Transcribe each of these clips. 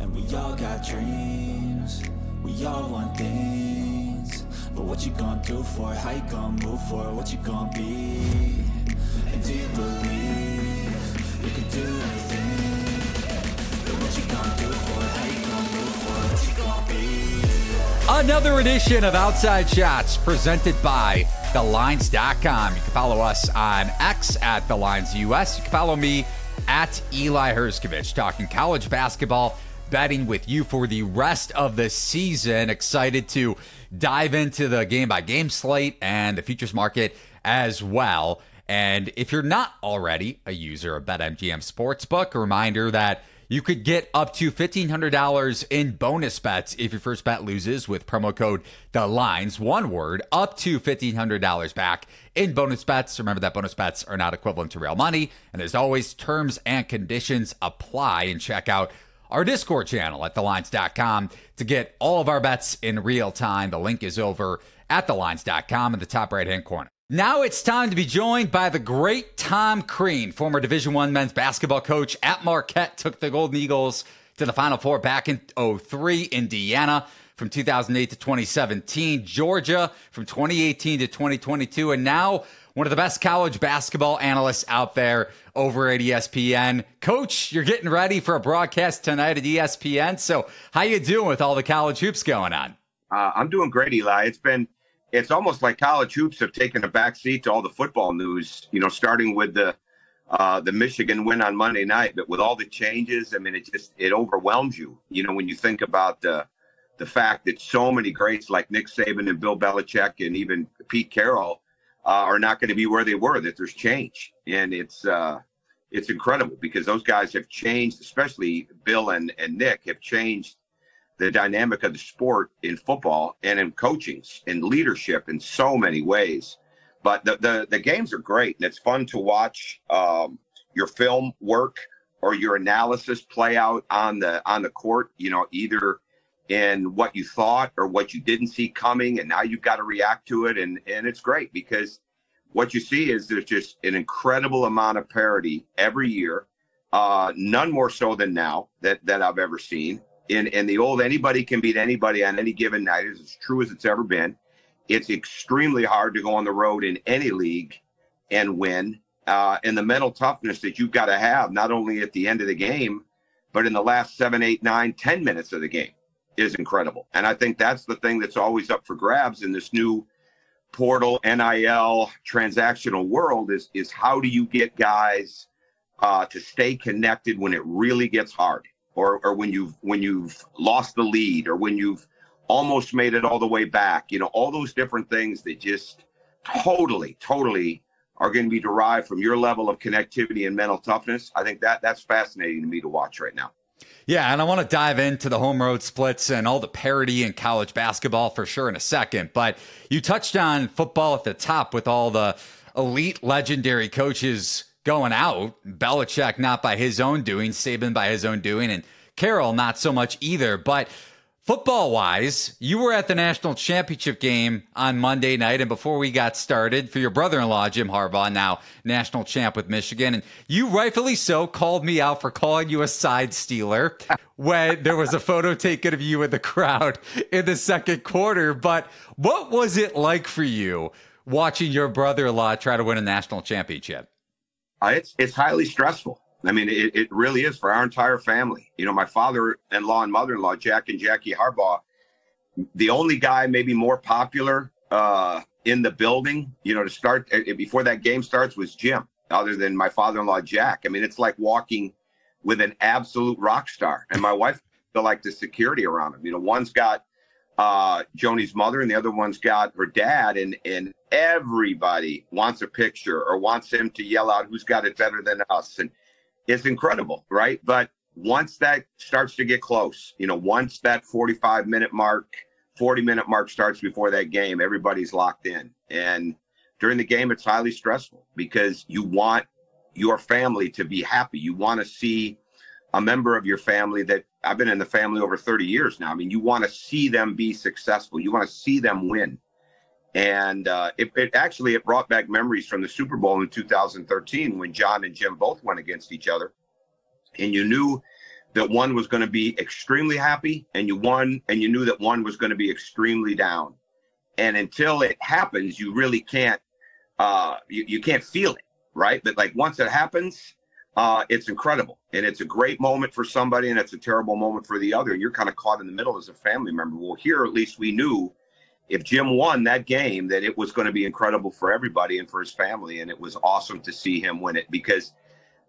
And we all got dreams, we all want things. But what you gonna do for it? How you gonna move for it? What you gonna be? And do you believe you can do anything? But what you gonna do for it? How you gonna move for it? What you gonna be? Another edition of Outside Shots presented by TheLines.com. You can follow us on X at TheLines US. You can follow me at Eli Hershkovich, talking college basketball, betting with you for the rest of the season. Excited to dive into the game by game slate and the futures market as well. And if you're not already a user of BetMGM Sportsbook, a reminder that you could get up to $1,500 in bonus bets if your first bet loses with promo code The Lines. One word, up to $1,500 back in bonus bets. Remember that bonus bets are not equivalent to real money. And as always, terms and conditions apply. And check out our Discord channel at thelines.com to get all of our bets in real time. The link is over at thelines.com in the top right hand corner. Now it's time to be joined by the great Tom Crean, former Division One men's basketball coach at Marquette, took the Golden Eagles to the Final Four back in 03, Indiana from 2008 to 2017, Georgia from 2018 to 2022, and now one of the best college basketball analysts out there over at ESPN. Coach, you're getting ready for a broadcast tonight at ESPN. So, how you doing with all the college hoops going on? Uh, I'm doing great, Eli. It's been it's almost like college hoops have taken a back seat to all the football news. You know, starting with the uh, the Michigan win on Monday night, but with all the changes, I mean, it just it overwhelms you. You know, when you think about the the fact that so many greats like Nick Saban and Bill Belichick and even Pete Carroll uh, are not going to be where they were. That there's change, and it's uh, it's incredible because those guys have changed. Especially Bill and and Nick have changed the dynamic of the sport in football and in coaching and leadership in so many ways. But the, the, the games are great and it's fun to watch um, your film work or your analysis play out on the on the court. You know, either in what you thought or what you didn't see coming, and now you've got to react to it. And and it's great because what you see is there's just an incredible amount of parity every year. Uh, none more so than now that that I've ever seen in in the old anybody can beat anybody on any given night is as true as it's ever been. It's extremely hard to go on the road in any league and win. Uh, and the mental toughness that you've got to have, not only at the end of the game, but in the last seven, eight, nine, ten minutes of the game, is incredible. And I think that's the thing that's always up for grabs in this new portal NIL transactional world is is how do you get guys uh, to stay connected when it really gets hard? Or or when you've when you've lost the lead or when you've almost made it all the way back you know all those different things that just totally totally are going to be derived from your level of connectivity and mental toughness. I think that that's fascinating to me to watch right now yeah, and I want to dive into the home road splits and all the parity in college basketball for sure in a second. But you touched on football at the top with all the elite legendary coaches going out. Belichick not by his own doing, Saban by his own doing, and Carroll not so much either. But football wise, you were at the national championship game on Monday night, and before we got started, for your brother-in-law Jim Harbaugh, now national champ with Michigan, and you rightfully so called me out for calling you a side stealer when there was a photo taken of you in the crowd in the second quarter. But what was it like for you watching your brother-in-law try to win a national championship? Uh, it's it's highly stressful. I mean, it, it really is for our entire family. You know, my father-in-law and mother-in-law, Jack and Jackie Harbaugh, the only guy maybe more popular uh, in the building, you know, to start uh, before that game starts was Jim, other than my father-in-law, Jack. I mean, it's like walking with an absolute rock star. And my wife feel like the security around him. You know, one's got uh, Joni's mother and the other one's got her dad, and and everybody wants a picture or wants him to yell out who's got it better than us, and it's incredible, right? But once that starts to get close, you know, once that 45 minute mark, 40 minute mark starts before that game, everybody's locked in, and during the game, it's highly stressful because you want your family to be happy. You want to see a member of your family that I've been in the family over 30 years now. I mean, you want to see them be successful. You want to see them win. And uh, it, it, actually it brought back memories from the Super Bowl in 2013 when John and Jim both went against each other, and you knew that one was going to be extremely happy and you won and you knew that one was going to be extremely down. And until it happens, you really can't uh you, you can't feel it, right? But like once it happens, uh it's incredible. And it's a great moment for somebody and it's a terrible moment for the other. And you're kind of caught in the middle as a family member. Well, here at least we knew if Jim won that game, that it was going to be incredible for everybody and for his family. And it was awesome to see him win it because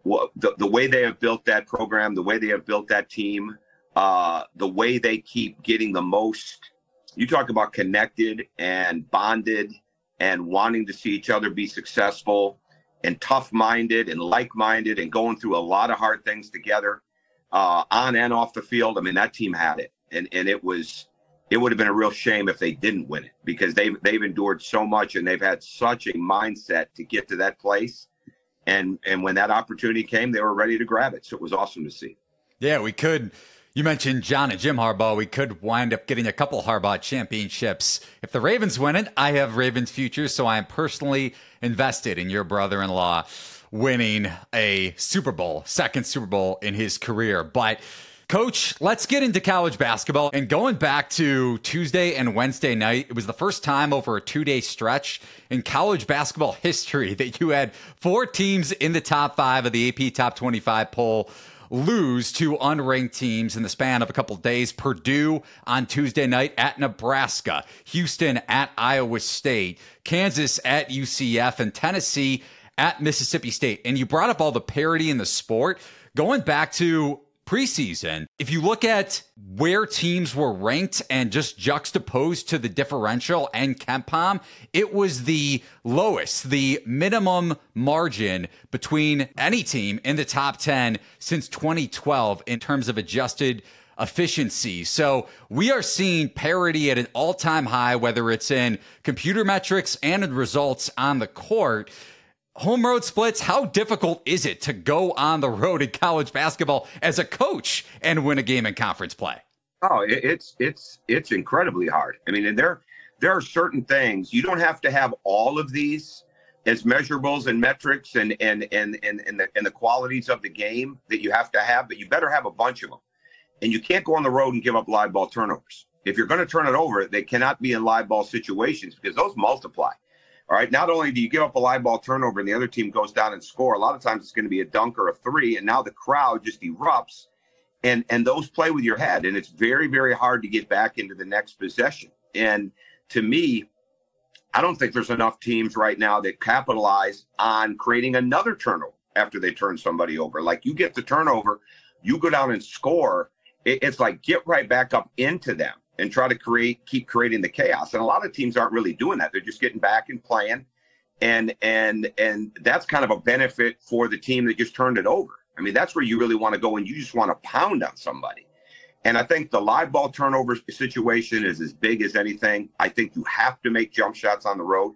the, the way they have built that program, the way they have built that team, uh, the way they keep getting the most. You talk about connected and bonded and wanting to see each other be successful and tough minded and like minded and going through a lot of hard things together uh, on and off the field. I mean, that team had it. And, and it was, it would have been a real shame if they didn't win it because they've, they've endured so much and they've had such a mindset to get to that place and and when that opportunity came, they were ready to grab it. So it was awesome to see. Yeah, we could. You mentioned John and Jim Harbaugh. We could wind up getting a couple Harbaugh championships. If the Ravens win it, I have Ravens futures, so I am personally invested in your brother-in-law winning a Super Bowl, second Super Bowl in his career. But Coach, let's get into college basketball. And going back to Tuesday and Wednesday night, it was the first time over a two day stretch in college basketball history that you had four teams in the top five of the AP Top 25 poll lose to unranked teams in the span of a couple of days. Purdue on Tuesday night at Nebraska, Houston at Iowa State, Kansas at UCF, and Tennessee at Mississippi State. And you brought up all the parity in the sport. Going back to preseason, if you look at where teams were ranked and just juxtaposed to the differential and KenPom, it was the lowest, the minimum margin between any team in the top 10 since 2012 in terms of adjusted efficiency. So we are seeing parity at an all time high, whether it's in computer metrics and in results on the court home road splits, how difficult is it to go on the road in college basketball as a coach and win a game in conference play? Oh, it's it's it's incredibly hard. I mean, and there there are certain things you don't have to have all of these as measurables and metrics and and and and and the, and the qualities of the game that you have to have, but you better have a bunch of them. And you can't go on the road and give up live ball turnovers. If you're going to turn it over, they cannot be in live ball situations because those multiply. All right. Not only do you give up a live ball turnover and the other team goes down and score, a lot of times it's going to be a dunk or a three, and now the crowd just erupts, and and those play with your head, and it's very very hard to get back into the next possession. And to me, I don't think there's enough teams right now that capitalize on creating another turnover after they turn somebody over. Like you get the turnover, you go down and score. it's like get right back up into them and try to create keep creating the chaos. And a lot of teams aren't really doing that. They're just getting back and playing. And and and that's kind of a benefit for the team that just turned it over. I mean, that's where you really want to go and you just want to pound on somebody. And I think the live ball turnover situation is as big as anything. I think you have to make jump shots on the road.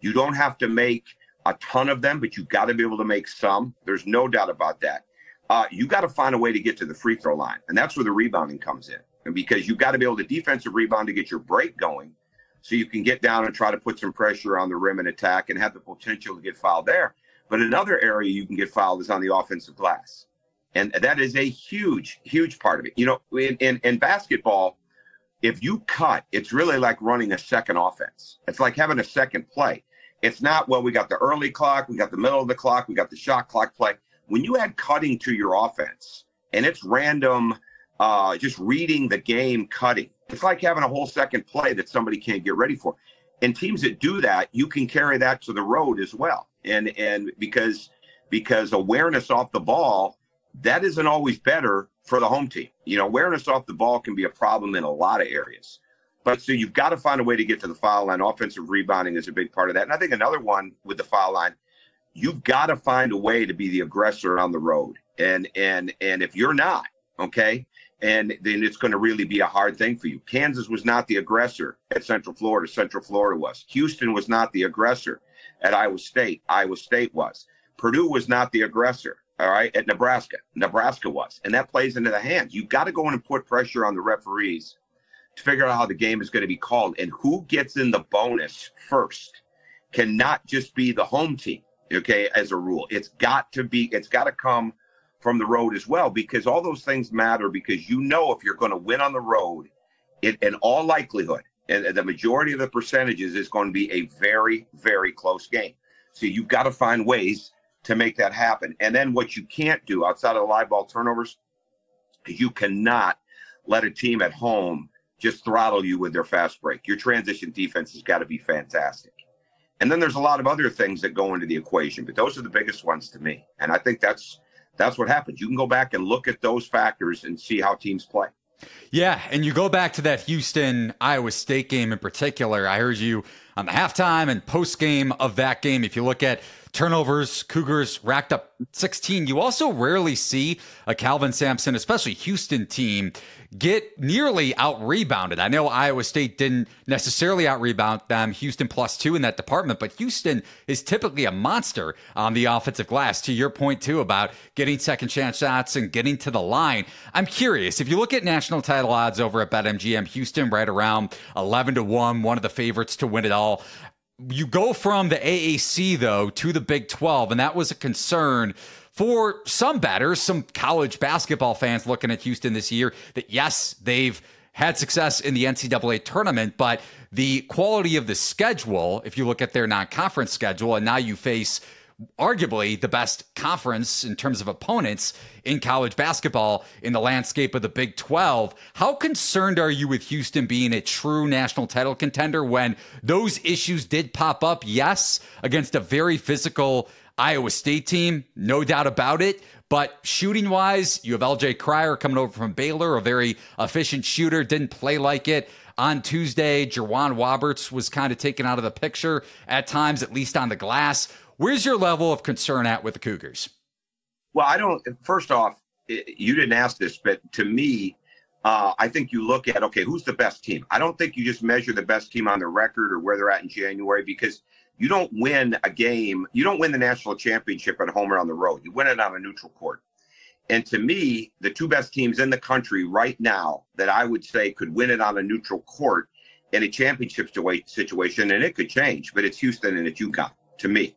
You don't have to make a ton of them, but you got to be able to make some. There's no doubt about that. Uh, you got to find a way to get to the free throw line, and that's where the rebounding comes in because you've got to be able to defensive rebound to get your break going so you can get down and try to put some pressure on the rim and attack and have the potential to get fouled there. But another area you can get fouled is on the offensive glass. And that is a huge, huge part of it. You know, in, in, in basketball, if you cut, it's really like running a second offense. It's like having a second play. It's not, well, we got the early clock, we got the middle of the clock, we got the shot clock play. When you add cutting to your offense and it's random uh, just reading the game cutting. It's like having a whole second play that somebody can't get ready for. And teams that do that, you can carry that to the road as well. And and because because awareness off the ball, that isn't always better for the home team. You know, awareness off the ball can be a problem in a lot of areas. But so you've got to find a way to get to the foul line. Offensive rebounding is a big part of that. And I think another one with the foul line, you've got to find a way to be the aggressor on the road. And and and if you're not, okay, and then it's going to really be a hard thing for you. Kansas was not the aggressor at Central Florida. Central Florida was. Houston was not the aggressor at Iowa State. Iowa State was. Purdue was not the aggressor. All right, at Nebraska, Nebraska was, and that plays into the hands. You've got to go in and put pressure on the referees to figure out how the game is going to be called and who gets in the bonus first. Cannot just be the home team. Okay, as a rule, it's got to be. It's got to come from the road as well, because all those things matter because you know if you're going to win on the road, it, in all likelihood, and the majority of the percentages is going to be a very, very close game. So you've got to find ways to make that happen. And then what you can't do outside of the live ball turnovers you cannot let a team at home just throttle you with their fast break. Your transition defense has got to be fantastic. And then there's a lot of other things that go into the equation, but those are the biggest ones to me. And I think that's that's what happens. You can go back and look at those factors and see how teams play. Yeah, and you go back to that Houston Iowa State game in particular. I heard you on the halftime and post game of that game. If you look at turnovers, Cougars racked up 16. You also rarely see a Kelvin Sampson, especially Houston team, get nearly out rebounded. I know Iowa State didn't necessarily out rebound them, Houston plus two in that department, but Houston is typically a monster on the offensive glass. To your point, too, about getting second chance shots and getting to the line. I'm curious if you look at national title odds over at BetMGM, Houston right around 11 to 1, one of the favorites to win it all you go from the AAC though to the Big 12, and that was a concern for some batters, some college basketball fans looking at Houston this year. That yes, they've had success in the NCAA tournament, but the quality of the schedule, if you look at their non conference schedule, and now you face arguably the best conference in terms of opponents in college basketball in the landscape of the Big 12. How concerned are you with Houston being a true national title contender when those issues did pop up? Yes, against a very physical Iowa State team, no doubt about it. But shooting wise, you have LJ Cryer coming over from Baylor, a very efficient shooter, didn't play like it on Tuesday. J'Wan Roberts was kind of taken out of the picture at times, at least on the glass. Where's your level of concern at with the Cougars? Well, I don't. First off, you didn't ask this, but to me, uh, I think you look at okay, who's the best team? I don't think you just measure the best team on the record or where they're at in January because you don't win a game, you don't win the national championship at home or on the road. You win it on a neutral court. And to me, the two best teams in the country right now that I would say could win it on a neutral court in a championship situation, and it could change, but it's Houston and it's UConn to me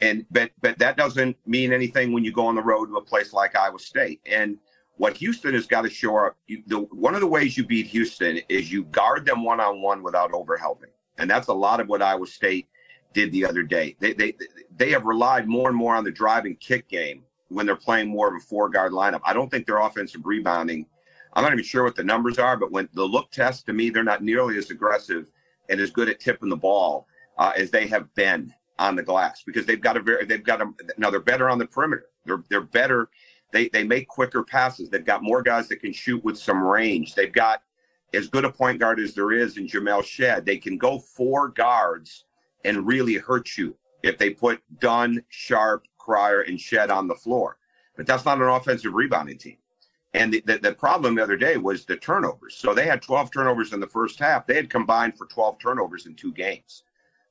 and but but that doesn't mean anything when you go on the road to a place like Iowa State. And what Houston has got to show up, you, the, one of the ways you beat Houston is you guard them one on one without overhelping, and that's a lot of what Iowa State did the other day. They they they have relied more and more on the drive and kick game when they're playing more of a four guard lineup. I don't think their offensive rebounding. I'm not even sure what the numbers are, but when the look test to me, they're not nearly as aggressive and as good at tipping the ball uh, as they have been on the glass because they've got a very they've got a now they're better on the perimeter. They're they're better. They they make quicker passes. They've got more guys that can shoot with some range. They've got as good a point guard as there is in Jamal Shead. They can go four guards and really hurt you if they put Dunn, Sharp, Cryer, and Shead on the floor. But that's not an offensive rebounding team. And the, the, the, problem the other day was the turnovers. So they had 12 turnovers in the first half. They had combined for 12 turnovers in two games,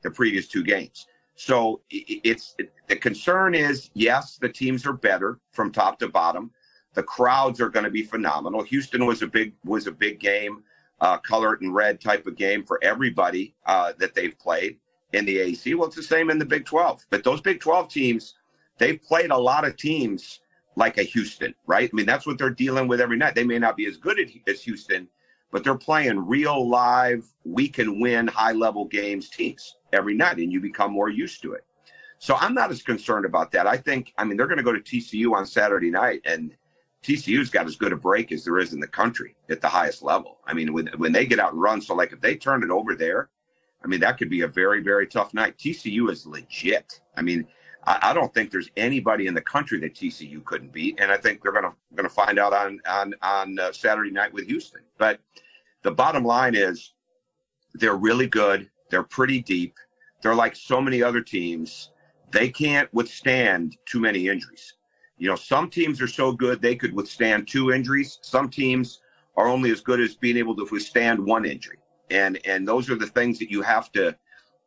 the previous two games. So it's it, the concern is yes, the teams are better from top to bottom. The crowds are going to be phenomenal. Houston was a big was a big game, uh, colored and red type of game for everybody uh, that they've played in the AC. Well, it's the same in the Big 12. But those Big 12 teams, they've played a lot of teams like a Houston, right? I mean, that's what they're dealing with every night. They may not be as good as Houston, but they're playing real live, we can win high level games teams every night and you become more used to it. So I'm not as concerned about that. I think, I mean, they're going to go to TCU on Saturday night and TCU's got as good a break as there is in the country at the highest level. I mean, when, when they get out and run, so like if they turn it over there, I mean, that could be a very, very tough night. TCU is legit. I mean, I, I don't think there's anybody in the country that TCU couldn't beat, and I think they're gonna gonna find out on on on uh, Saturday night with Houston. But the bottom line is, they're really good. They're pretty deep. They're like so many other teams. They can't withstand too many injuries. You know, some teams are so good they could withstand two injuries. Some teams are only as good as being able to withstand one injury. And and those are the things that you have to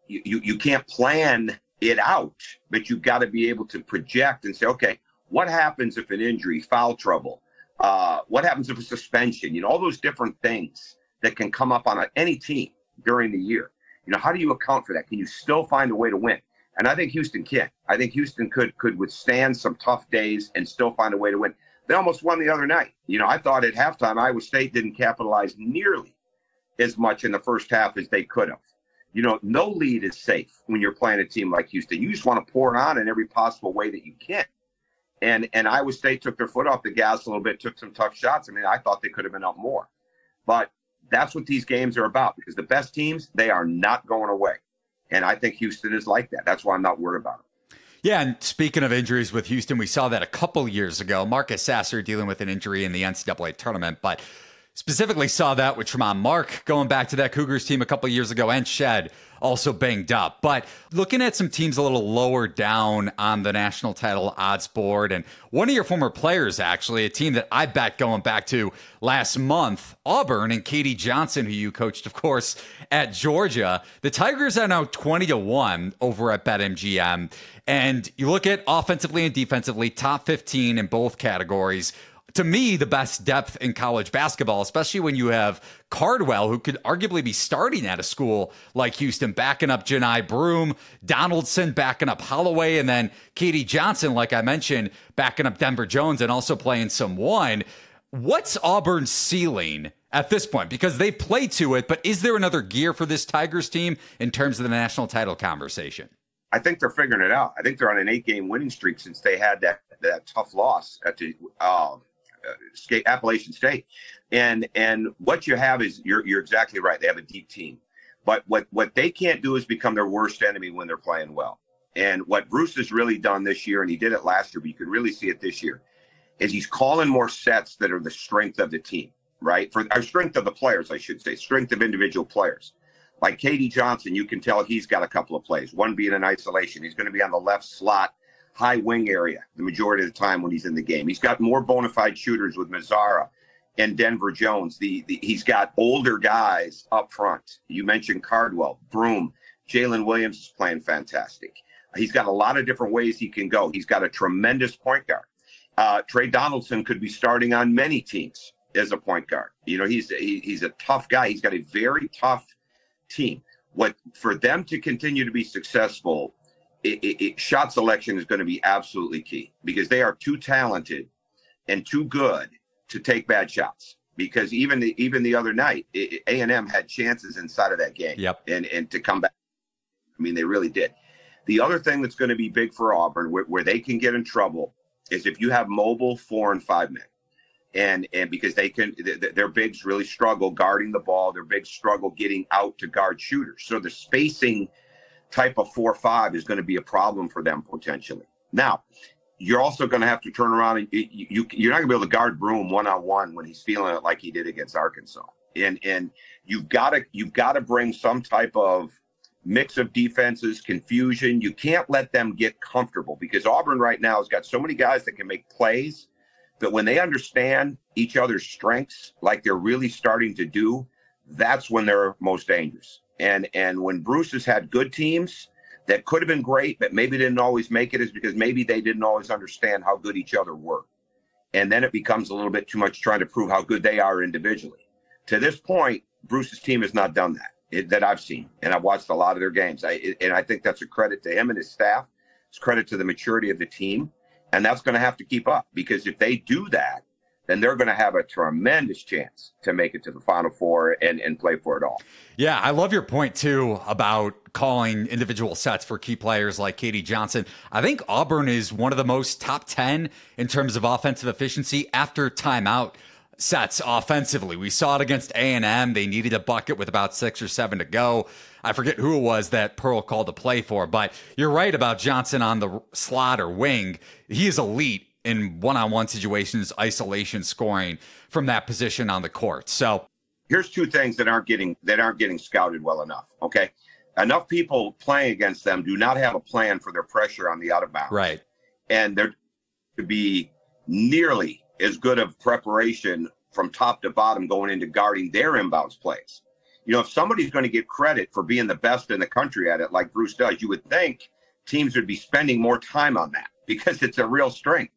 you you, you can't plan it out, but you've got to be able to project and say, okay, what happens if an injury, foul trouble? Uh, what happens if a suspension? You know, all those different things that can come up on a, any team during the year. You know, how do you account for that? Can you still find a way to win? And I think Houston can. I think Houston could could withstand some tough days and still find a way to win. They almost won the other night. You know, I thought at halftime Iowa State didn't capitalize nearly as much in the first half as they could have. You know, no lead is safe when you're playing a team like Houston. You just want to pour it on in every possible way that you can. And and Iowa State took their foot off the gas a little bit, took some tough shots. I mean, I thought they could have been up more. But that's what these games are about because the best teams, they are not going away. And I think Houston is like that. That's why I'm not worried about it. Yeah, and speaking of injuries with Houston, we saw that a couple years ago. Marcus Sasser dealing with an injury in the NCAA tournament, but specifically saw that with Tramon Mark going back to that Cougars team a couple years ago and Shead also banged up. But looking at some teams a little lower down on the national title odds board, and one of your former players, actually, a team that I bet going back to last month, Auburn and KD Johnson, who you coached, of course, at Georgia. The Tigers are now 20 to 1 over at BetMGM. And you look at offensively and defensively, top 15 in both categories to me, the best depth in college basketball, especially when you have Cardwell, who could arguably be starting at a school like Houston, backing up Johni Broome, Donaldson backing up Holloway, and then KD Johnson, like I mentioned, backing up Denver Jones and also playing some one. What's Auburn's ceiling at this point? Because they've played to it, but is there another gear for this Tigers team in terms of the national title conversation? I think they're figuring it out. I think they're on an eight-game winning streak since they had that that tough loss at the um, uh, Appalachian State, and and what you have is you're you're exactly right. They have a deep team, but what what they can't do is become their worst enemy when they're playing well. And what Bruce has really done this year, and he did it last year, but you can really see it this year, is he's calling more sets that are the strength of the team, right? For our strength of the players, I should say, strength of individual players. Like KD Johnson, you can tell he's got a couple of plays. One being in isolation. He's going to be on the left slot high wing area the majority of the time when he's in the game. He's got more bona fide shooters with Mazara and Denver Jones. The, the he's got older guys up front. You mentioned Cardwell, Broome, Jaylin Williams is playing fantastic. He's got a lot of different ways he can go. He's got a tremendous point guard. Uh, Tre Donaldson could be starting on many teams as a point guard. You know, he's he, he's a tough guy. He's got a very tough team. What for them to continue to be successful it, it, it, shot selection is going to be absolutely key because they are too talented and too good to take bad shots. Because even the even the other night, A and M had chances inside of that game, yep. and and to come back. I mean, they really did. The other thing that's going to be big for Auburn, where, where they can get in trouble, is if you have mobile four and five men, and and because they can, their bigs really struggle guarding the ball. Their bigs struggle getting out to guard shooters. So the spacing type of four five is going to be a problem for them potentially. Now, you're also going to have to turn around and you, you you're not going to be able to guard Broome one on one when he's feeling it like he did against Arkansas. And and you've got to you've got to bring some type of mix of defenses, confusion. You can't let them get comfortable because Auburn right now has got so many guys that can make plays that when they understand each other's strengths, like they're really starting to do, that's when they're most dangerous. And and when Bruce has had good teams that could have been great, but maybe didn't always make it, is because maybe they didn't always understand how good each other were. And then it becomes a little bit too much trying to prove how good they are individually. To this point, Bruce's team has not done that it, that I've seen, and I've watched a lot of their games. I, it, and I think that's a credit to him and his staff. It's credit to the maturity of the team, and that's going to have to keep up because if they do that, then they're going to have a tremendous chance to make it to the Final Four and, and play for it all. Yeah, I love your point too about calling individual sets for key players like KD Johnson. I think Auburn is one of the most top 10 in terms of offensive efficiency after timeout sets offensively. We saw it against A&M. They needed a bucket with about 6 or 7 to go. I forget who it was that Pearl called to play for, but you're right about Johnson on the slot or wing. He is elite in one-on-one situations, isolation scoring from that position on the court. So here's two things that aren't getting that aren't getting scouted well enough. Okay. Enough people playing against them do not have a plan for their pressure on the out of bounds. Right. And there to be nearly as good of preparation from top to bottom going into guarding their inbounds plays. You know, if somebody's going to get credit for being the best in the country at it, like Bruce does, you would think teams would be spending more time on that because it's a real strength.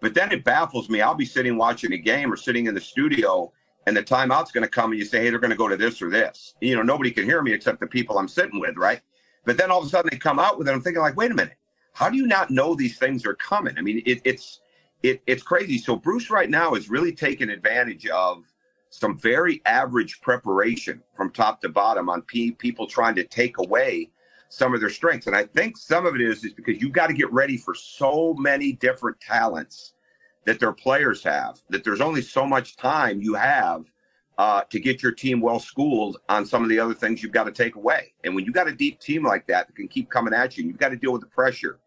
But then it baffles me. I'll be sitting watching a game or sitting in the studio, and the timeout's going to come, and you say, "Hey, they're going to go to this or this." You know, nobody can hear me except the people I'm sitting with, right? But then all of a sudden they come out with it. I'm thinking like, wait a minute, how do you not know these things are coming? I mean, it, it's it, it's crazy. So Bruce right now is really taking advantage of some very average preparation from top to bottom on people trying to take away some of their strengths. And I think some of it is is because you've got to get ready for so many different talents that their players have. That there's only so much time you have uh, to get your team well schooled on some of the other things you've got to take away. And when you got a deep team like that that can keep coming at you, you've got to deal with the pressure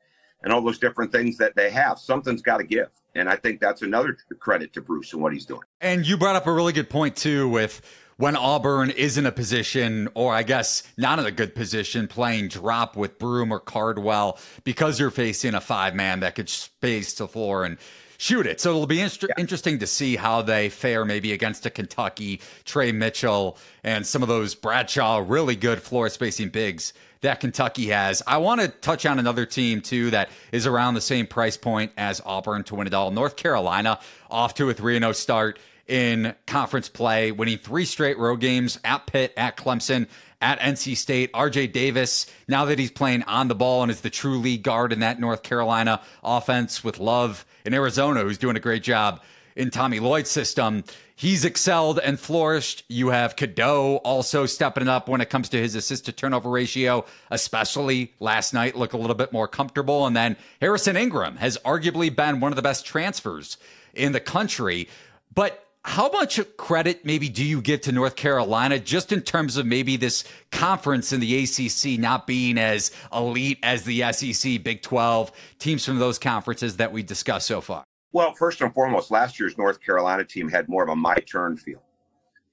and all those different things that they have. Something's got to give. And I think that's another credit to Bruce and what he's doing. And you brought up a really good point, too, with when Auburn is in a position, or I guess not in a good position, playing drop with Broome or Cardwell because you're facing a five man that could space the floor and shoot it. So it'll be inter- yeah. interesting to see how they fare maybe against a Kentucky, Tre Mitchell, and some of those Bradshaw really good floor spacing bigs that Kentucky has. I want to touch on another team too that is around the same price point as Auburn to win it all. North Carolina off to a 3 0 start in conference play, winning three straight road games at Pitt, at Clemson, at NC State. RJ Davis, now that he's playing on the ball and is the true lead guard in that North Carolina offense with Love in Arizona, who's doing a great job in Tommy Lloyd's system. He's excelled and flourished. You have Cadeau also stepping up when it comes to his assist to turnover ratio, especially last night, look a little bit more comfortable. And then Harrison Ingram has arguably been one of the best transfers in the country. But how much credit maybe do you give to North Carolina just in terms of maybe this conference in the ACC not being as elite as the SEC, Big 12, teams from those conferences that we discussed so far? Well, first and foremost, last year's North Carolina team had more of a my turn feel.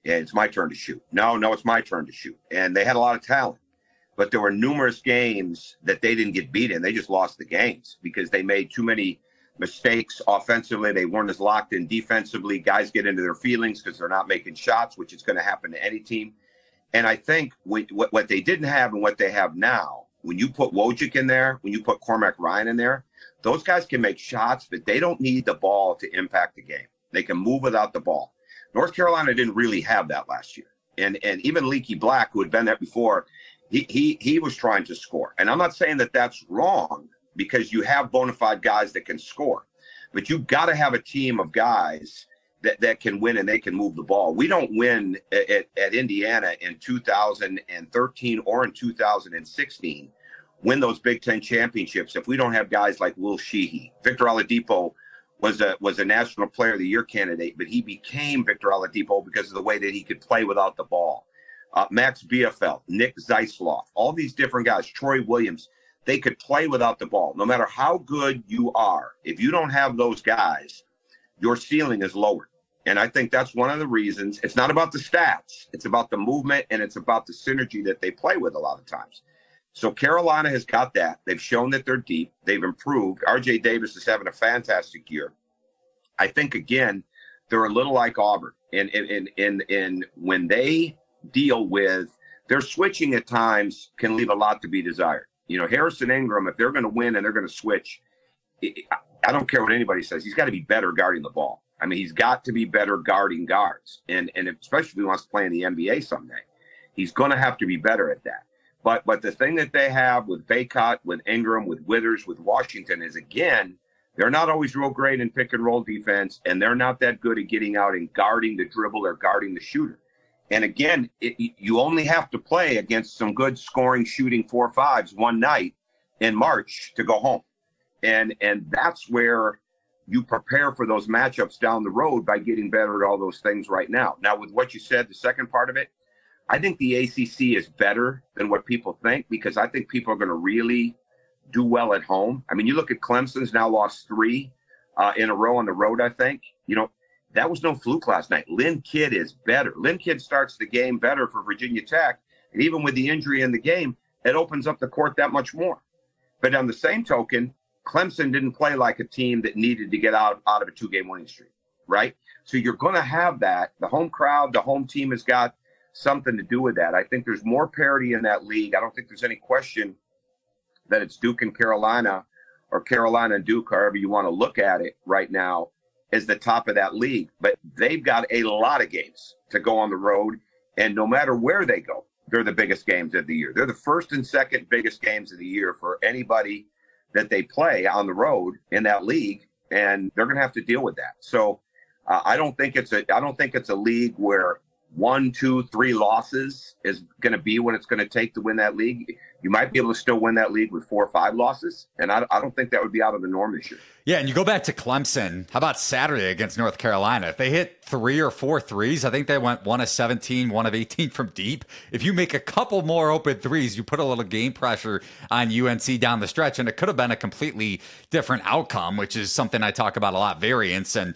Yeah, it's my turn to shoot. No, no, it's my turn to shoot. And they had a lot of talent, but there were numerous games that they didn't get beat in. They just lost the games because they made too many mistakes offensively. They weren't as locked in defensively. Guys get into their feelings because they're not making shots, which is going to happen to any team. And I think what, what they didn't have and what they have now, when you put Wojcik in there, when you put Cormac Ryan in there, those guys can make shots, but they don't need the ball to impact the game. They can move without the ball. North Carolina didn't really have that last year. And and even Leaky Black, who had been there before, he he he was trying to score. And I'm not saying that that's wrong because you have bona fide guys that can score. But you've got to have a team of guys that, that can win and they can move the ball. We don't win at, at Indiana in 2013 or in 2016, win those Big Ten championships if we don't have guys like Will Sheehey. Victor Oladipo was a was a National Player of the Year candidate, but he became Victor Oladipo because of the way that he could play without the ball. Uh, Max Bielfeldt, Nick Zeisloff, all these different guys, Troy Williams they could play without the ball. No matter how good you are, if you don't have those guys, your ceiling is lowered. And I think that's one of the reasons. It's not about the stats, it's about the movement and it's about the synergy that they play with a lot of times. So Carolina has got that. They've shown that they're deep. They've improved. RJ Davis is having a fantastic year. I think again, they're a little like Auburn. And in when they deal with their switching at times can leave a lot to be desired. You know, Harrison Ingram, if they're going to win and they're going to switch, I don't care what anybody says. He's got to be better guarding the ball. I mean, he's got to be better guarding guards, and and especially if he wants to play in the NBA someday, he's going to have to be better at that. But but the thing that they have with Bacot, with Ingram, with Withers, with Washington is again, they're not always real great in pick and roll defense, and they're not that good at getting out and guarding the dribble or guarding the shooter. And again, it, you only have to play against some good scoring, shooting four fives one night in March to go home. And and that's where you prepare for those matchups down the road by getting better at all those things right now. Now, with what you said, the second part of it, I think the ACC is better than what people think because I think people are going to really do well at home. I mean, you look at Clemson's now lost three uh, in a row on the road. I think you know that was no fluke last night. Lynn Kidd is better. Lynn Kidd starts the game better for Virginia Tech. And even with the injury in the game, it opens up the court that much more. But on the same token, Clemson didn't play like a team that needed to get out, out of a two game winning streak, right? So you're going to have that. The home crowd, the home team has got something to do with that. I think there's more parity in that league. I don't think there's any question that it's Duke and Carolina or Carolina and Duke, however you want to look at it right now is the top of that league. But they've got a lot of games to go on the road. And no matter where they go, they're the biggest games of the year. They're the first and second biggest games of the year for anybody that they play on the road in that league, and they're going to have to deal with that. So uh, I don't think it's a I don't think it's a league where one, two, three losses is going to be what it's going to take to win that league. You might be able to still win that league with four or five losses, and I, I don't think that would be out of the norm this year. Yeah, and you go back to Clemson. How about Saturday against North Carolina? If they hit three or four threes, I think they went one of 17, one of 18 from deep. If you make a couple more open threes, you put a little game pressure on UNC down the stretch, and it could have been a completely different outcome, which is something I talk about a lot variance. And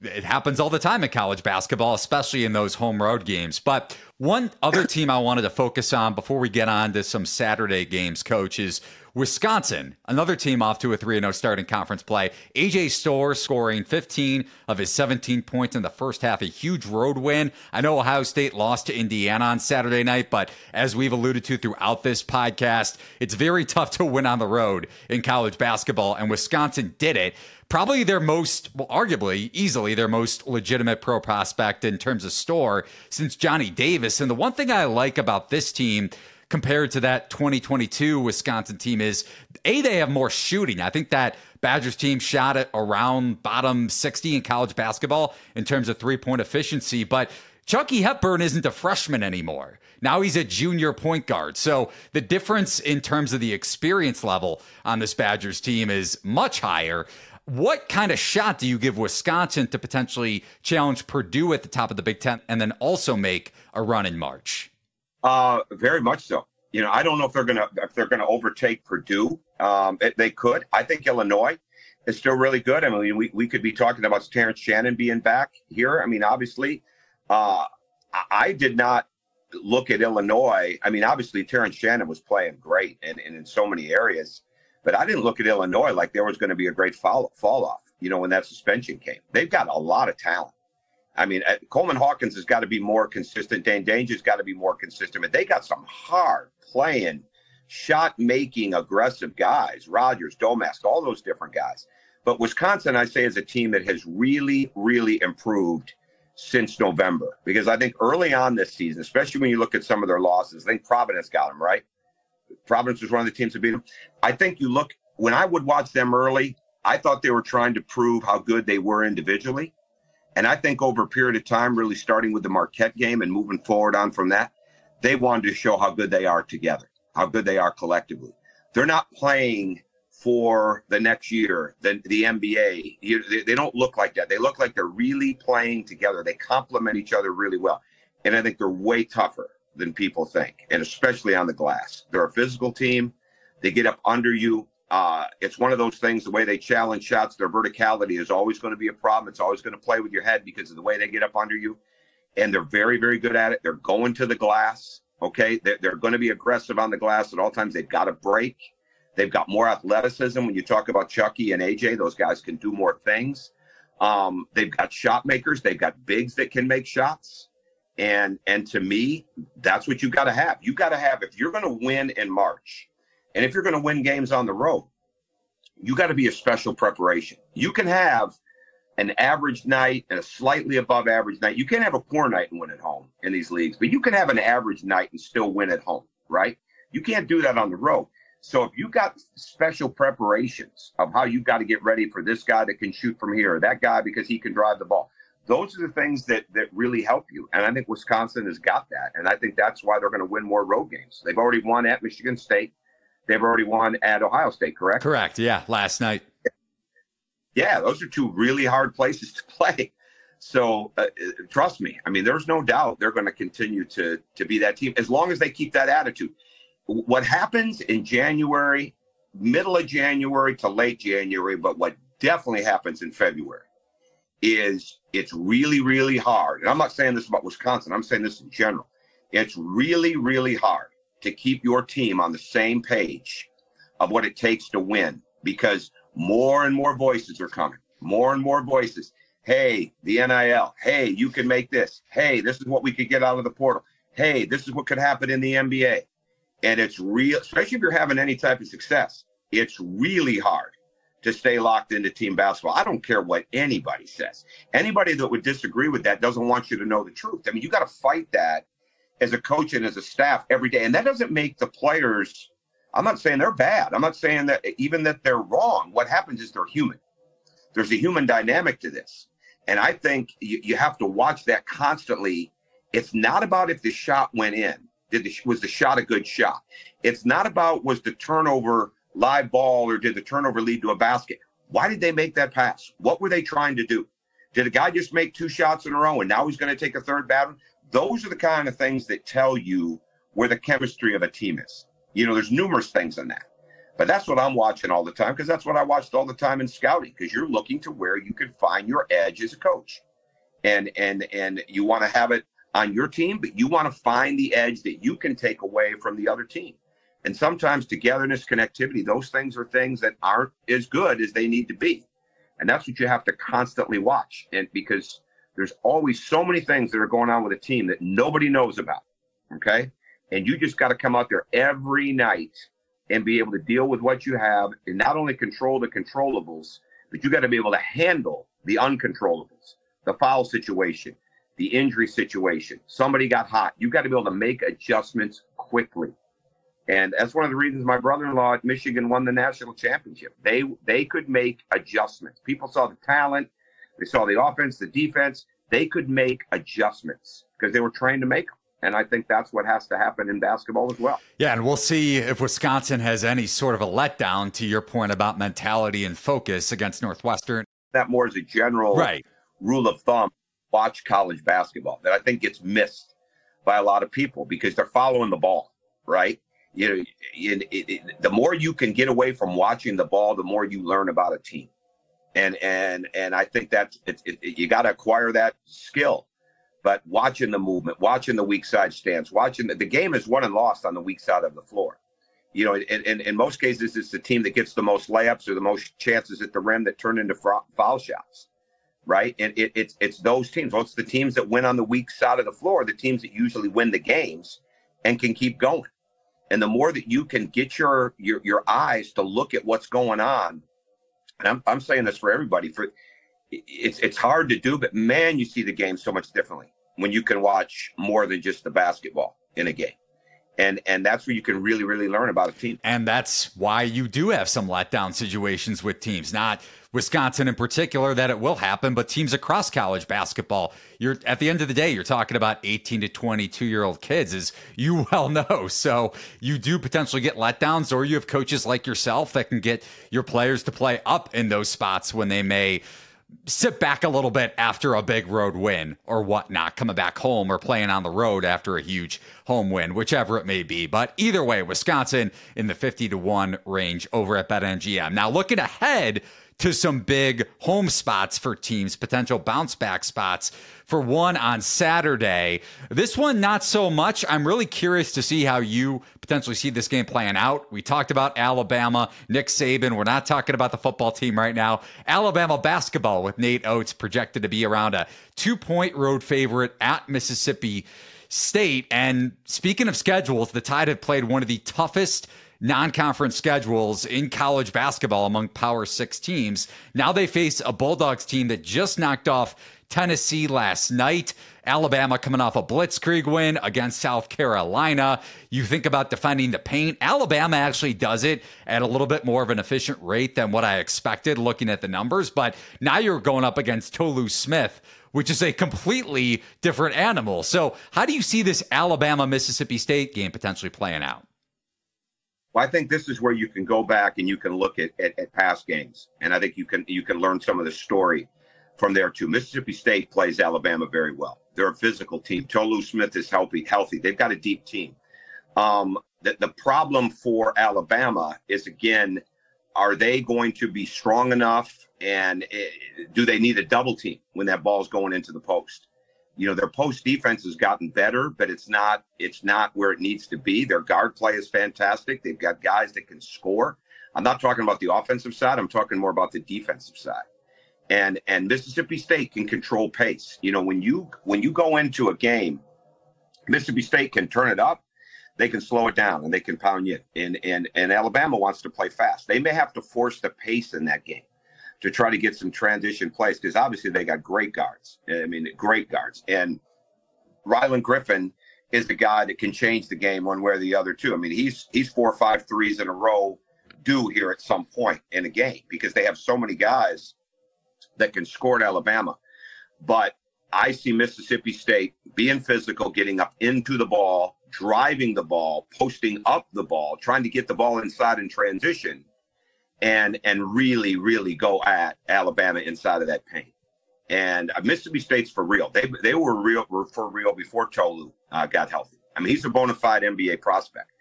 it happens all the time in college basketball, especially in those home road games. But one other team I wanted to focus on before we get on to some Saturday games, coach, is Wisconsin, another team off to a 3 0 start in conference play. AJ Storr scoring 15 of his 17 points in the first half, a huge road win. I know Ohio State lost to Indiana on Saturday night, but as we've alluded to throughout this podcast, it's very tough to win on the road in college basketball, and Wisconsin did it probably their most, well, arguably, easily their most legitimate pro prospect in terms of Storr since Johnny Davis. And the one thing I like about this team compared to that 2022 Wisconsin team is A, they have more shooting. I think that Badgers team shot at around bottom 60 in college basketball in terms of three point efficiency, but Chucky Hepburn isn't a freshman anymore. Now he's a junior point guard. So the difference in terms of the experience level on this Badgers team is much higher. What kind of shot do you give Wisconsin to potentially challenge Purdue at the top of the Big Ten and then also make a run in March? Uh, very much so. You know, I don't know if they're gonna if they're gonna overtake Purdue. Um, it, they could. I think Illinois is still really good. I mean, we, we could be talking about Terrence Shannon being back here. I mean, obviously, uh, I did not look at Illinois. I mean, obviously, Terrence Shannon was playing great and, and in so many areas. But I didn't look at Illinois like there was going to be a great fall, fall off, you know, when that suspension came. They've got a lot of talent. I mean, uh, Coleman Hawkins has got to be more consistent. Dain Dainja's got to be more consistent. But they got some hard playing, shot making, aggressive guys. Rogers, Domask, all those different guys. But Wisconsin, I say, is a team that has really, really improved since November. Because I think early on this season, especially when you look at some of their losses, I think Providence got them right. Providence was one of the teams that beat them. I think you look when I would watch them early. I thought they were trying to prove how good they were individually, and I think over a period of time, really starting with the Marquette game and moving forward on from that, they wanted to show how good they are together, how good they are collectively. They're not playing for the next year, the, the NBA. You, they, they don't look like that. They look like they're really playing together. They complement each other really well. And I think they're way tougher than people think, and especially on the glass. They're a physical team. They get up under you. Uh, it's one of those things. The way they challenge shots, their verticality is always going to be a problem. It's always going to play with your head because of the way they get up under you, and they're very, very good at it. They're going to the glass. Okay, they're, they're going to be aggressive on the glass at all times. They've got to break. They've got more athleticism. When you talk about Chucky and AJ, those guys can do more things. Um, they've got shot makers. They've got bigs that can make shots. And and to me, that's what you got to have. You got to have if you're going to win in March, and if you're going to win games on the road, you got to be a special preparation. You can have an average night and a slightly above average night. You can't have a poor night and win at home in these leagues, but you can have an average night and still win at home, right? You can't do that on the road. So if you got special preparations of how you got to get ready for this guy that can shoot from here, or that guy because he can drive the ball, those are the things that that really help you. And I think Wisconsin has got that. And I think that's why they're going to win more road games. They've already won at Michigan State. They've already won at Ohio State, correct? Correct. Yeah, last night. Yeah, those are two really hard places to play. So uh, trust me. I mean, there's no doubt they're going to continue to to be that team as long as they keep that attitude. What happens in January, middle of January to late January, but what definitely happens in February is it's really, really hard. And I'm not saying this about Wisconsin, I'm saying this in general. It's really, really hard to keep your team on the same page of what it takes to win because more and more voices are coming, more and more voices. Hey, the NIL. Hey, you can make this. Hey, this is what we could get out of the portal. Hey, this is what could happen in the NBA. And it's real, especially if you're having any type of success, it's really hard to stay locked into team basketball. I don't care what anybody says. Anybody that would disagree with that doesn't want you to know the truth. I mean, you got to fight that as a coach and as a staff every day. And that doesn't make the players, I'm not saying they're bad. I'm not saying that even that they're wrong. What happens is they're human. There's a human dynamic to this. And I think you, you have to watch that constantly. It's not about if the shot went in. Did the, was the shot a good shot? It's not about was the turnover live ball or did the turnover lead to a basket? Why did they make that pass? What were they trying to do? Did a guy just make two shots in a row and now he's going to take a third bad one? Those are the kind of things that tell you where the chemistry of a team is. You know, there's numerous things in that. But that's what I'm watching all the time because that's what I watched all the time in scouting because you're looking to where you can find your edge as a coach. And and and you want to have it on your team, but you want to find the edge that you can take away from the other team. And sometimes togetherness, connectivity, those things are things that aren't as good as they need to be. And that's what you have to constantly watch. And because there's always so many things that are going on with a team that nobody knows about. Okay. And you just got to come out there every night and be able to deal with what you have and not only control the controllables, but you got to be able to handle the uncontrollables, the foul situation, the injury situation. Somebody got hot. You got to be able to make adjustments quickly. And that's one of the reasons my brother-in-law at Michigan won the national championship. They they could make adjustments. People saw the talent, they saw the offense, the defense. They could make adjustments because they were trained to make them. And I think that's what has to happen in basketball as well. Yeah, and we'll see if Wisconsin has any sort of a letdown to your point about mentality and focus against Northwestern. That more as a general right. rule of thumb. Watch college basketball that I think gets missed by a lot of people because they're following the ball, right? You know, it, it, it, the more you can get away from watching the ball, the more you learn about a team and and and I think that it, it, you got to acquire that skill. But watching the movement, watching the weak side stance, watching the, the game is won and lost on the weak side of the floor. You know, in, in, in most cases, it's the team that gets the most layups or the most chances at the rim that turn into foul shots, right? And it, it's it's those teams. Well, it's the teams that win on the weak side of the floor, the teams that usually win the games and can keep going. And the more that you can get your your your eyes to look at what's going on and I'm, I'm saying this for everybody for it's it's hard to do but man you see the game so much differently when you can watch more than just the basketball in a game and and that's where you can really really learn about a team. And that's why you do have some letdown situations with teams. Not wisconsin in particular that it will happen but teams across college basketball. You're at the end of the day you're talking about 18 to 22 year old kids as you well know. So you do potentially get letdowns or you have coaches like yourself that can get your players to play up in those spots when they may sit back a little bit after a big road win or whatnot, coming back home or playing on the road after a huge home win, whichever it may be. But either way, Wisconsin in the 50 to 1 range over at BetMGM. Now, looking ahead to some big home spots for teams, potential bounce back spots. For one on Saturday, this one not so much. I'm really curious to see how you potentially see this game playing out. We talked about Alabama, Nick Saban. We're not talking about the football team right now. Alabama basketball with Nate Oats projected to be around a two point road favorite at Mississippi State. And speaking of schedules, the Tide have played one of the toughest non conference schedules in college basketball among Power Six teams. Now they face a Bulldogs team that just knocked off Tennessee last night. Alabama coming off a blitzkrieg win against South Carolina. You think about defending the paint. Alabama actually does it at a little bit more of an efficient rate than what I expected looking at the numbers. But now you're going up against Tolu Smith, which is a completely different animal. So, how do you see this Alabama Mississippi State game potentially playing out? Well, I think this is where you can go back and you can look at, at, at past games, and I think you can you can learn some of the story from there too. Mississippi State plays Alabama very well. They're a physical team. Tolu Smith is healthy. Healthy. They've got a deep team. Um, the, the problem for Alabama is again, are they going to be strong enough, and uh, do they need a double team when that ball's going into the post? You know their post defense has gotten better but it's not it's not where it needs to be. Their guard play is fantastic. They've got guys that can score. I'm not talking about the offensive side. I'm talking more about the defensive side. And and mississippi state can control pace. You know when you when you go into a game mississippi state can turn it up. They can slow it down and they can pound you. And and and alabama wants to play fast. They may have to force the pace in that game to try to get some transition plays because obviously they got great guards. I mean, great guards. And Rylan Griffin is a guy that can change the game one way or the other too. I mean, he's he's four or five threes in a row due here at some point in a game because they have so many guys that can score at Alabama. But I see Mississippi State being physical, getting up into the ball, driving the ball, posting up the ball, trying to get the ball inside in transition, and and really, really go at Alabama inside of that paint. And uh, Mississippi State's for real. They they were real were for real before Tolu uh, got healthy. I mean, he's a bona fide NBA prospect.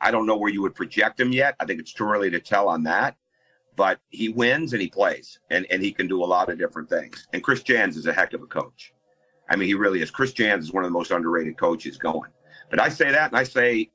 I don't know where you would project him yet. I think it's too early to tell on that. But he wins and he plays, and, and he can do a lot of different things. And Chris Jans is a heck of a coach. I mean, he really is. Chris Jans is one of the most underrated coaches going. But I say that, and I say,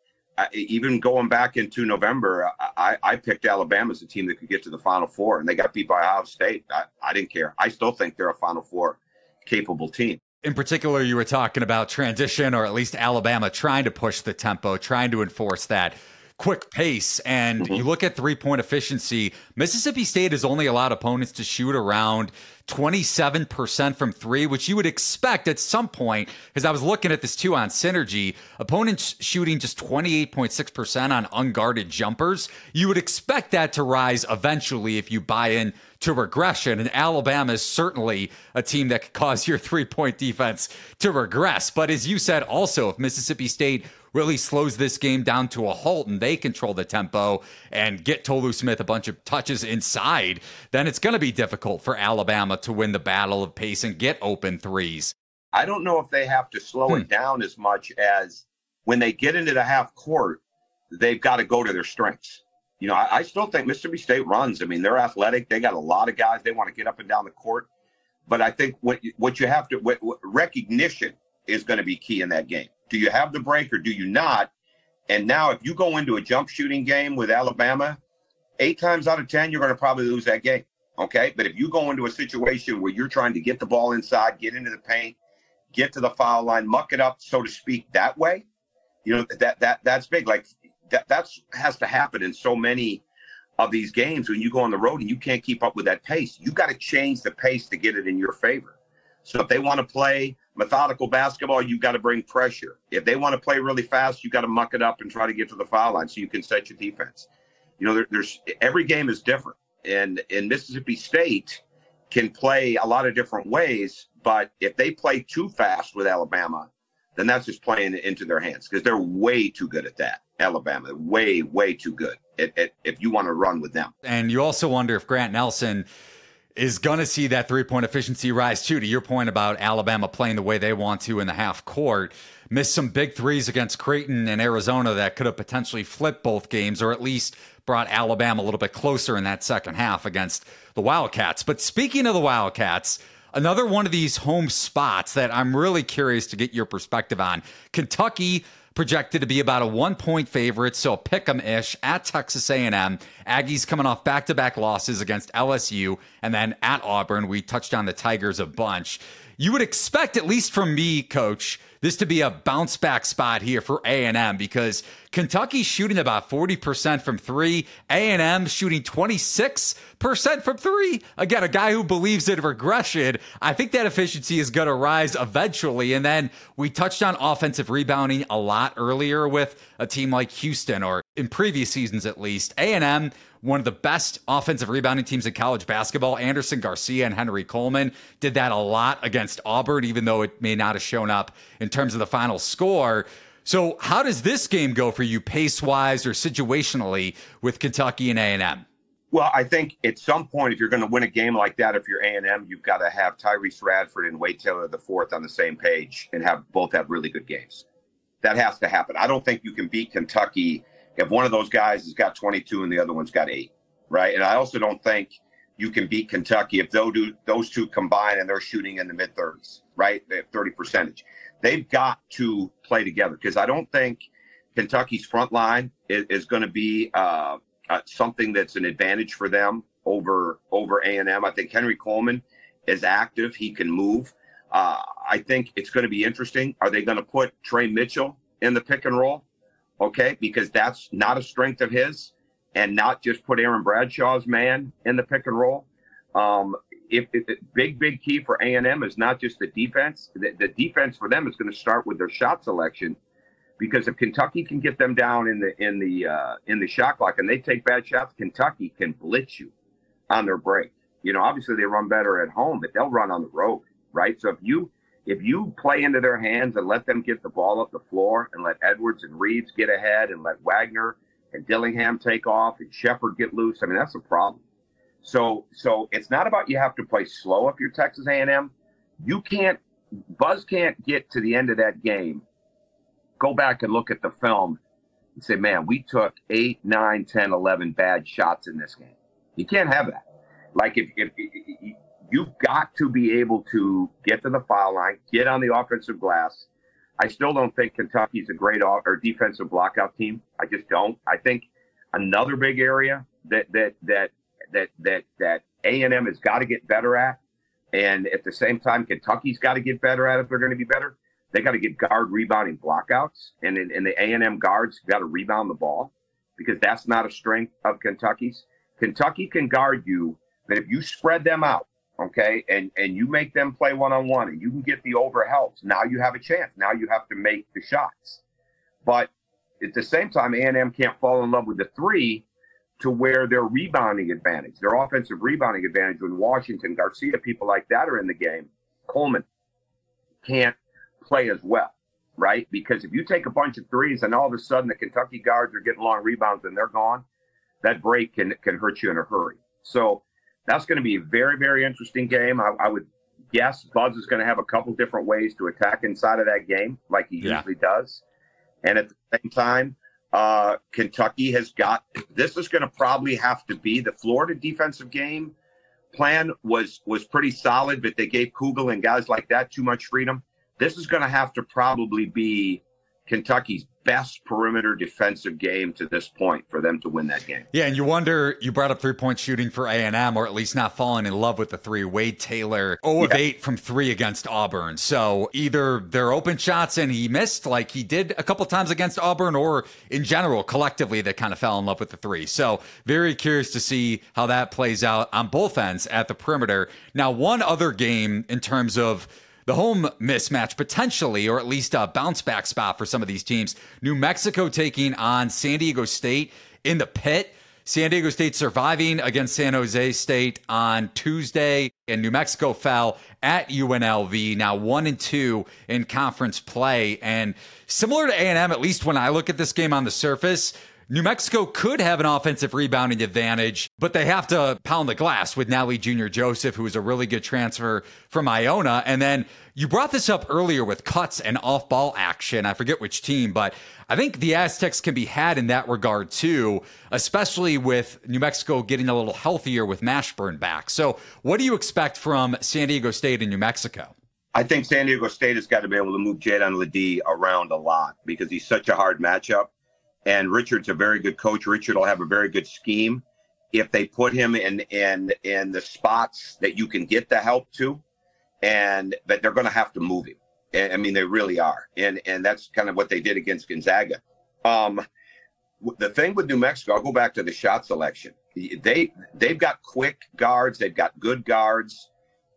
even going back into November, I, I picked Alabama as a team that could get to the Final Four, and they got beat by Ohio State. I, I didn't care. I still think they're a Final Four capable team. In particular, you were talking about transition, or at least Alabama trying to push the tempo, trying to enforce that quick pace. And mm-hmm. you look at three point efficiency, Mississippi State has only allowed opponents to shoot around 27% from three, which you would expect at some point, because I was looking at this too on Synergy, opponents shooting just 28.6% on unguarded jumpers. You would expect that to rise eventually if you buy in to regression. And Alabama is certainly a team that could cause your three point defense to regress. But as you said, also, if Mississippi State really slows this game down to a halt and they control the tempo and get Tolu Smith a bunch of touches inside, then it's going to be difficult for Alabama to win the battle of pace and get open threes. I don't know if they have to slow hmm. it down as much as when they get into the half court, they've got to go to their strengths. You know, I, I still think Mississippi State runs. I mean, they're athletic. They got a lot of guys. They want to get up and down the court. But I think what what you have to what, what recognition is going to be key in that game. Do you have the break or do you not? And now, if you go into a jump shooting game with Alabama, eight times out of 10, you're going to probably lose that game. Okay. But if you go into a situation where you're trying to get the ball inside, get into the paint, get to the foul line, muck it up, so to speak, that way, you know, that, that, that's big. Like that, that's has to happen in so many of these games when you go on the road and you can't keep up with that pace. You got to change the pace to get it in your favor. So if they want to play methodical basketball, you've got to bring pressure. If they want to play really fast, you've got to muck it up and try to get to the foul line so you can set your defense. You know, there, there's every game is different, and in Mississippi State can play a lot of different ways. But if they play too fast with Alabama, then that's just playing into their hands because they're way too good at that. Alabama, way, way too good at, at, if you want to run with them. And you also wonder if Grant Nelson is going to see that three point efficiency rise too. To your point about Alabama playing the way they want to in the half court, missed some big threes against Creighton and Arizona that could have potentially flipped both games or at least brought Alabama a little bit closer in that second half against the Wildcats. But speaking of the Wildcats, another one of these home spots that I'm really curious to get your perspective on. Kentucky projected to be about a one point favorite, so pick 'em ish at Texas A&M. Aggies coming off back to back losses against LSU and then at Auburn. We touched on the Tigers a bunch. You would expect, at least from me, coach, this to be a bounce back spot here for A&M because Kentucky's shooting about 40% from 3, A&M shooting 26% from 3. Again, a guy who believes in regression, I think that efficiency is going to rise eventually. And then we touched on offensive rebounding a lot earlier with a team like Houston or in previous seasons at least. A&M one of the best offensive rebounding teams in college basketball. Anderson Garcia and Henry Coleman did that a lot against Auburn, even though it may not have shown up in terms of the final score. So, how does this game go for you, pace wise or situationally, with Kentucky and A and M? Well, I think at some point, if you're going to win a game like that, if you're A and M, you've got to have Tyrece Radford and Wade Taylor the fourth on the same page and have both have really good games. That has to happen. I don't think you can beat Kentucky if one of those guys has got 22 and the other one's got eight, right? And I also don't think you can beat Kentucky if two, those two combine and they're shooting in the mid 30s, right? They have 30 percentage. They've got to play together because I don't think Kentucky's front line is, is going to be uh, uh, something that's an advantage for them over over A and. I think Henry Coleman is active; he can move. Uh, I think it's going to be interesting. Are they going to put Tre Mitchell in the pick and roll? Okay, because that's not a strength of his, and not just put Aaron Bradshaw's man in the pick and roll. Um, if, if, big big key for A and M is not just the defense, the, the defense for them is going to start with their shot selection, because if Kentucky can get them down in the in the uh, in the shot clock and they take bad shots, Kentucky can blitz you on their break. You know, obviously they run better at home, but they'll run on the road, right? So if you if you play into their hands and let them get the ball up the floor and let Edwards and Reeves get ahead and let Wagner and Dillingham take off and Sheppard get loose, I mean that's a problem. So so it's not about you have to play slow if you're Texas A&M. You can't Buzz can't get to the end of that game, go back and look at the film and say, man, we took eight, nine, 10, 11 bad shots in this game. You can't have that. Like if, if, if you've got to be able to get to the foul line, get on the offensive glass. I still don't think Kentucky's a great off, or defensive blockout team. I just don't. I think another big area that that that that that that A and M has got to get better at, and at the same time, Kentucky's got to get better at if they're going to be better. They got to get guard rebounding blockouts, and and the A and M guards got to rebound the ball because that's not a strength of Kentucky's. Kentucky can guard you, but if you spread them out, okay, and and you make them play one on one, and you can get the over helps, now you have a chance. Now you have to make the shots, but at the same time, A&M can't fall in love with the three to where their rebounding advantage, their offensive rebounding advantage, when Washington, Garcia, people like that are in the game, Coleman can't play as well, right? Because if you take a bunch of threes and all of a sudden the Kentucky guards are getting long rebounds and they're gone, that break can can hurt you in a hurry. So that's going to be a very, very interesting game. I, I would guess Buzz is going to have a couple different ways to attack inside of that game, like he yeah. usually does. And at the same time, uh, Kentucky has got this is going to probably have to be the Florida defensive game plan was was pretty solid, but they gave Kugel and guys like that too much freedom. This is going to have to probably be Kentucky's best perimeter defensive game to this point for them to win that game. Yeah, and you wonder you brought up three point shooting for A and M, or at least not falling in love with the three. Wade Taylor, 0 of yeah. 8 from three against Auburn. So either they're open shots and he missed like he did a couple times against Auburn, or in general, collectively, they kind of fell in love with the three. So very curious to see how that plays out on both ends at the perimeter. Now, one other game in terms of the home mismatch potentially, or at least a bounce back spot for some of these teams. New Mexico taking on San Diego State in the pit. San Diego State surviving against San Jose State on Tuesday, and New Mexico fell at UNLV. Now one and two in conference play, and similar to A and M, at least when I look at this game on the surface, New Mexico could have an offensive rebounding advantage, but they have to pound the glass with Nelly Jr. Joseph, who is a really good transfer from Iona. And then you brought this up earlier with cuts and off ball action. I forget which team, but I think the Aztecs can be had in that regard too, especially with New Mexico getting a little healthier with Mashburn back. So, what do you expect from San Diego State and New Mexico? I think San Diego State has got to be able to move Jaedon LeDee around a lot because he's such a hard matchup. And Richard's a very good coach. Richard will have a very good scheme if they put him in in in the spots that you can get the help to, and but they're going to have to move him. I mean, they really are, and and that's kind of what they did against Gonzaga. Um, the thing with New Mexico, I'll go back to the shot selection. They they've got quick guards, they've got good guards.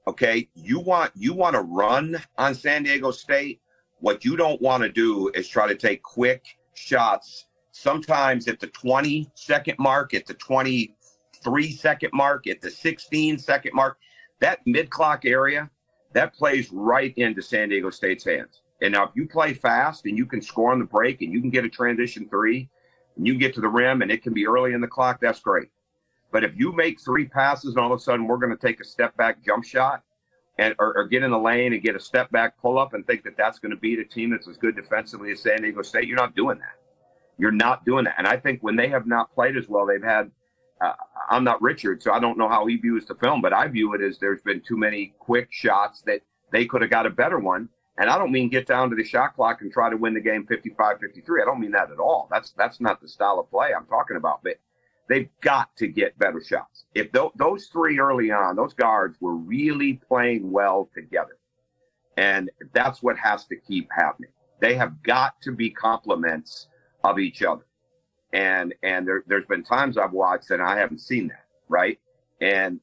Okay, you want you want to run on San Diego State. What you don't want to do is try to take quick shots sometimes at the 20 second mark, at the 23 second mark, at the 16 second mark. That mid clock area, that plays right into San Diego State's hands. And now, if you play fast and you can score on the break and you can get a transition three and you get to the rim and it can be early in the clock, that's great. But if you make three passes and all of a sudden we're going to take a step back jump shot and or, or, get in the lane and get a step back pull up and think that that's going to beat a team that's as good defensively as San Diego State, you're not doing that. You're not doing that. And I think when they have not played as well, they've had. Uh, I'm not Richard, so I don't know how he views the film, but I view it as there's been too many quick shots that they could have got a better one. And I don't mean get down to the shot clock and try to win the game 55 53. I don't mean that at all. That's that's not the style of play I'm talking about. But they've got to get better shots. If th- those three early on, those guards were really playing well together. And that's what has to keep happening. They have got to be complements of each other. And and there, there's been times I've watched and I haven't seen that, right? And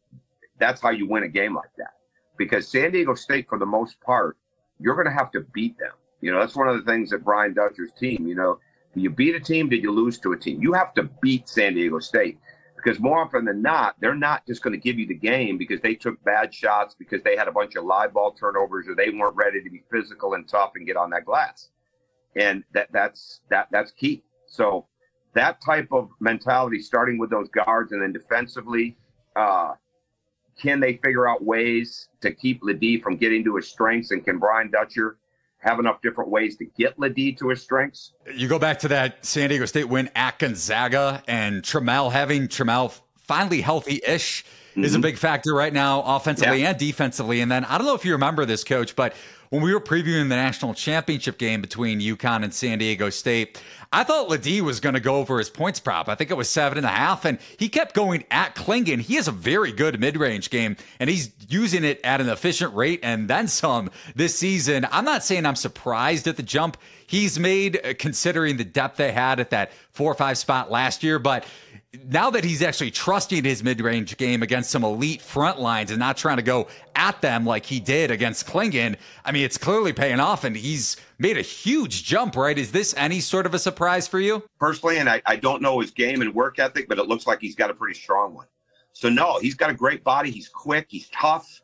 that's how you win a game like that. Because San Diego State, for the most part, you're going to have to beat them. You know, that's one of the things that Brian Dutcher's team, you know, you beat a team, did you lose to a team? You have to beat San Diego State because more often than not, they're not just going to give you the game because they took bad shots, because they had a bunch of live ball turnovers, or they weren't ready to be physical and tough and get on that glass. And that that's that that's key. So that type of mentality, starting with those guards and then defensively, uh, can they figure out ways to keep LeDee from getting to his strengths? And can Brian Dutcher have enough different ways to get LeDee to his strengths? You go back to that San Diego State win at Gonzaga and Trammell having Trammell finally healthy ish mm-hmm. is a mm-hmm. big factor right now, offensively yeah. and defensively. And then I don't know if you remember this, coach, but when we were previewing the national championship game between UConn and San Diego State, I thought LeDee was going to go over his points prop. I think it was seven and a half, and he kept going at Clingan. He has a very good mid range game, and he's using it at an efficient rate and then some this season. I'm not saying I'm surprised at the jump he's made, uh, considering the depth they had at that four or five spot last year, but now that he's actually trusting his mid-range game against some elite front lines and not trying to go at them like he did against Clingan, I mean, it's clearly paying off, and he's made a huge jump. Right? Is this any sort of a surprise for you personally? And I, I don't know his game and work ethic, but it looks like he's got a pretty strong one. So no, he's got a great body. He's quick. He's tough.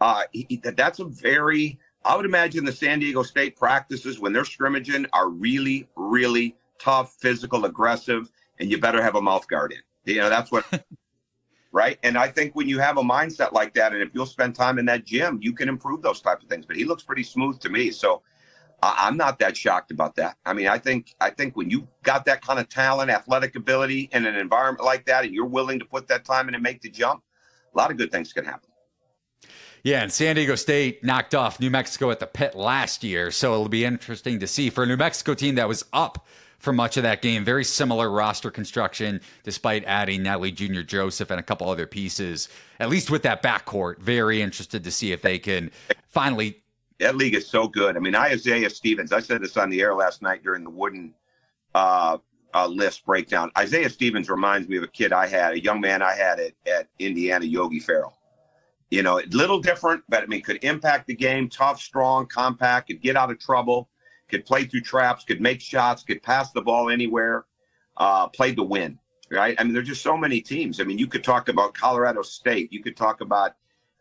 Uh, he, that's a very. I would imagine the San Diego State practices when they're scrimmaging are really, really tough, physical, aggressive and you better have a mouth guard in. You know, that's what, right? And I think when you have a mindset like that, and if you'll spend time in that gym, you can improve those type of things. But he looks pretty smooth to me, so I'm not that shocked about that. I mean, I think I think when you got that kind of talent, athletic ability in an environment like that, and you're willing to put that time in and make the jump, a lot of good things can happen. Yeah, and San Diego State knocked off New Mexico at the pit last year, so it'll be interesting to see for a New Mexico team that was up for much of that game. Very similar roster construction, despite adding Nelly Jr. Joseph and a couple other pieces, at least with that backcourt. Very interested to see if they can finally. That league is so good. I mean, Isaiah Stevens, I said this on the air last night during the Wooden uh, uh, list breakdown. Isaiah Stevens reminds me of a kid I had, a young man I had at, at Indiana, Yogi Ferrell. You know, a little different, but I mean, could impact the game, tough, strong, compact, could get out of trouble could play through traps, could make shots, could pass the ball anywhere, uh, played to win. Right? I mean, there's just so many teams. I mean, you could talk about Colorado State. You could talk about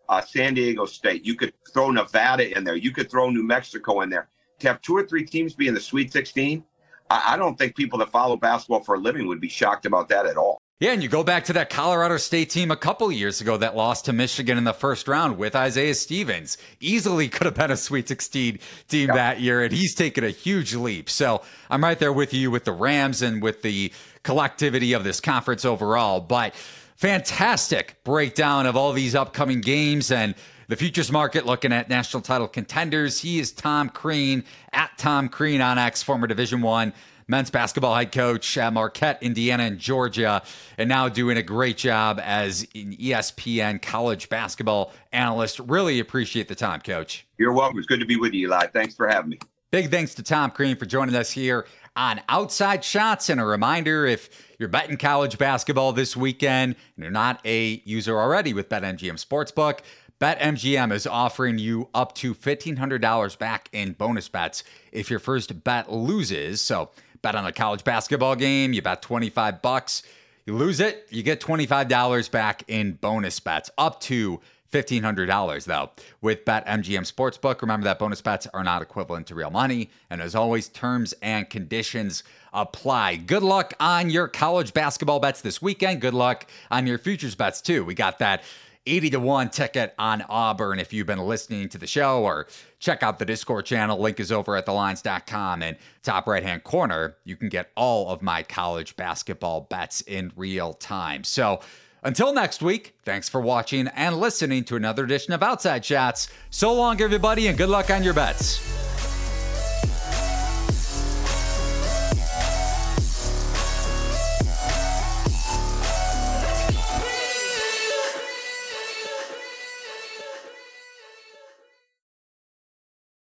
uh, San Diego State. You could throw Nevada in there. You could throw New Mexico in there. To have two or three teams be in the Sweet 16, I, I don't think people that follow basketball for a living would be shocked about that at all. Yeah, and you go back to that Colorado State team a couple years ago that lost to Michigan in the first round with Isaiah Stevens. Easily could have been a Sweet 16 team yep. that year, and he's taken a huge leap. So I'm right there with you with the Rams and with the collectivity of this conference overall. But fantastic breakdown of all these upcoming games and the futures market looking at national title contenders. He is Tom Crean at Tom Crean on X, former Division One men's basketball head coach at Marquette, Indiana, and Georgia, and now doing a great job as an ESPN college basketball analyst. Really appreciate the time, coach. You're welcome. It's good to be with you, Eli. Thanks for having me. Big thanks to Tom Crean for joining us here on Outside Shots. And a reminder if you're betting college basketball this weekend and you're not a user already with BetMGM Sportsbook, BetMGM is offering you up to $1,500 back in bonus bets if your first bet loses. So bet on a college basketball game, you bet 25 bucks, you lose it, you get $25 back in bonus bets, up to $1,500 though. With BetMGM Sportsbook, remember that bonus bets are not equivalent to real money. And as always, terms and conditions apply. Good luck on your college basketball bets this weekend. Good luck on your futures bets too. We got that 80 to 1 ticket on Auburn if you've been listening to the show or check out the Discord channel. Link is over at thelines.com. And top right hand corner, you can get all of my college basketball bets in real time. So until next week, thanks for watching and listening to another edition of Outside Shots. So long, everybody, and good luck on your bets.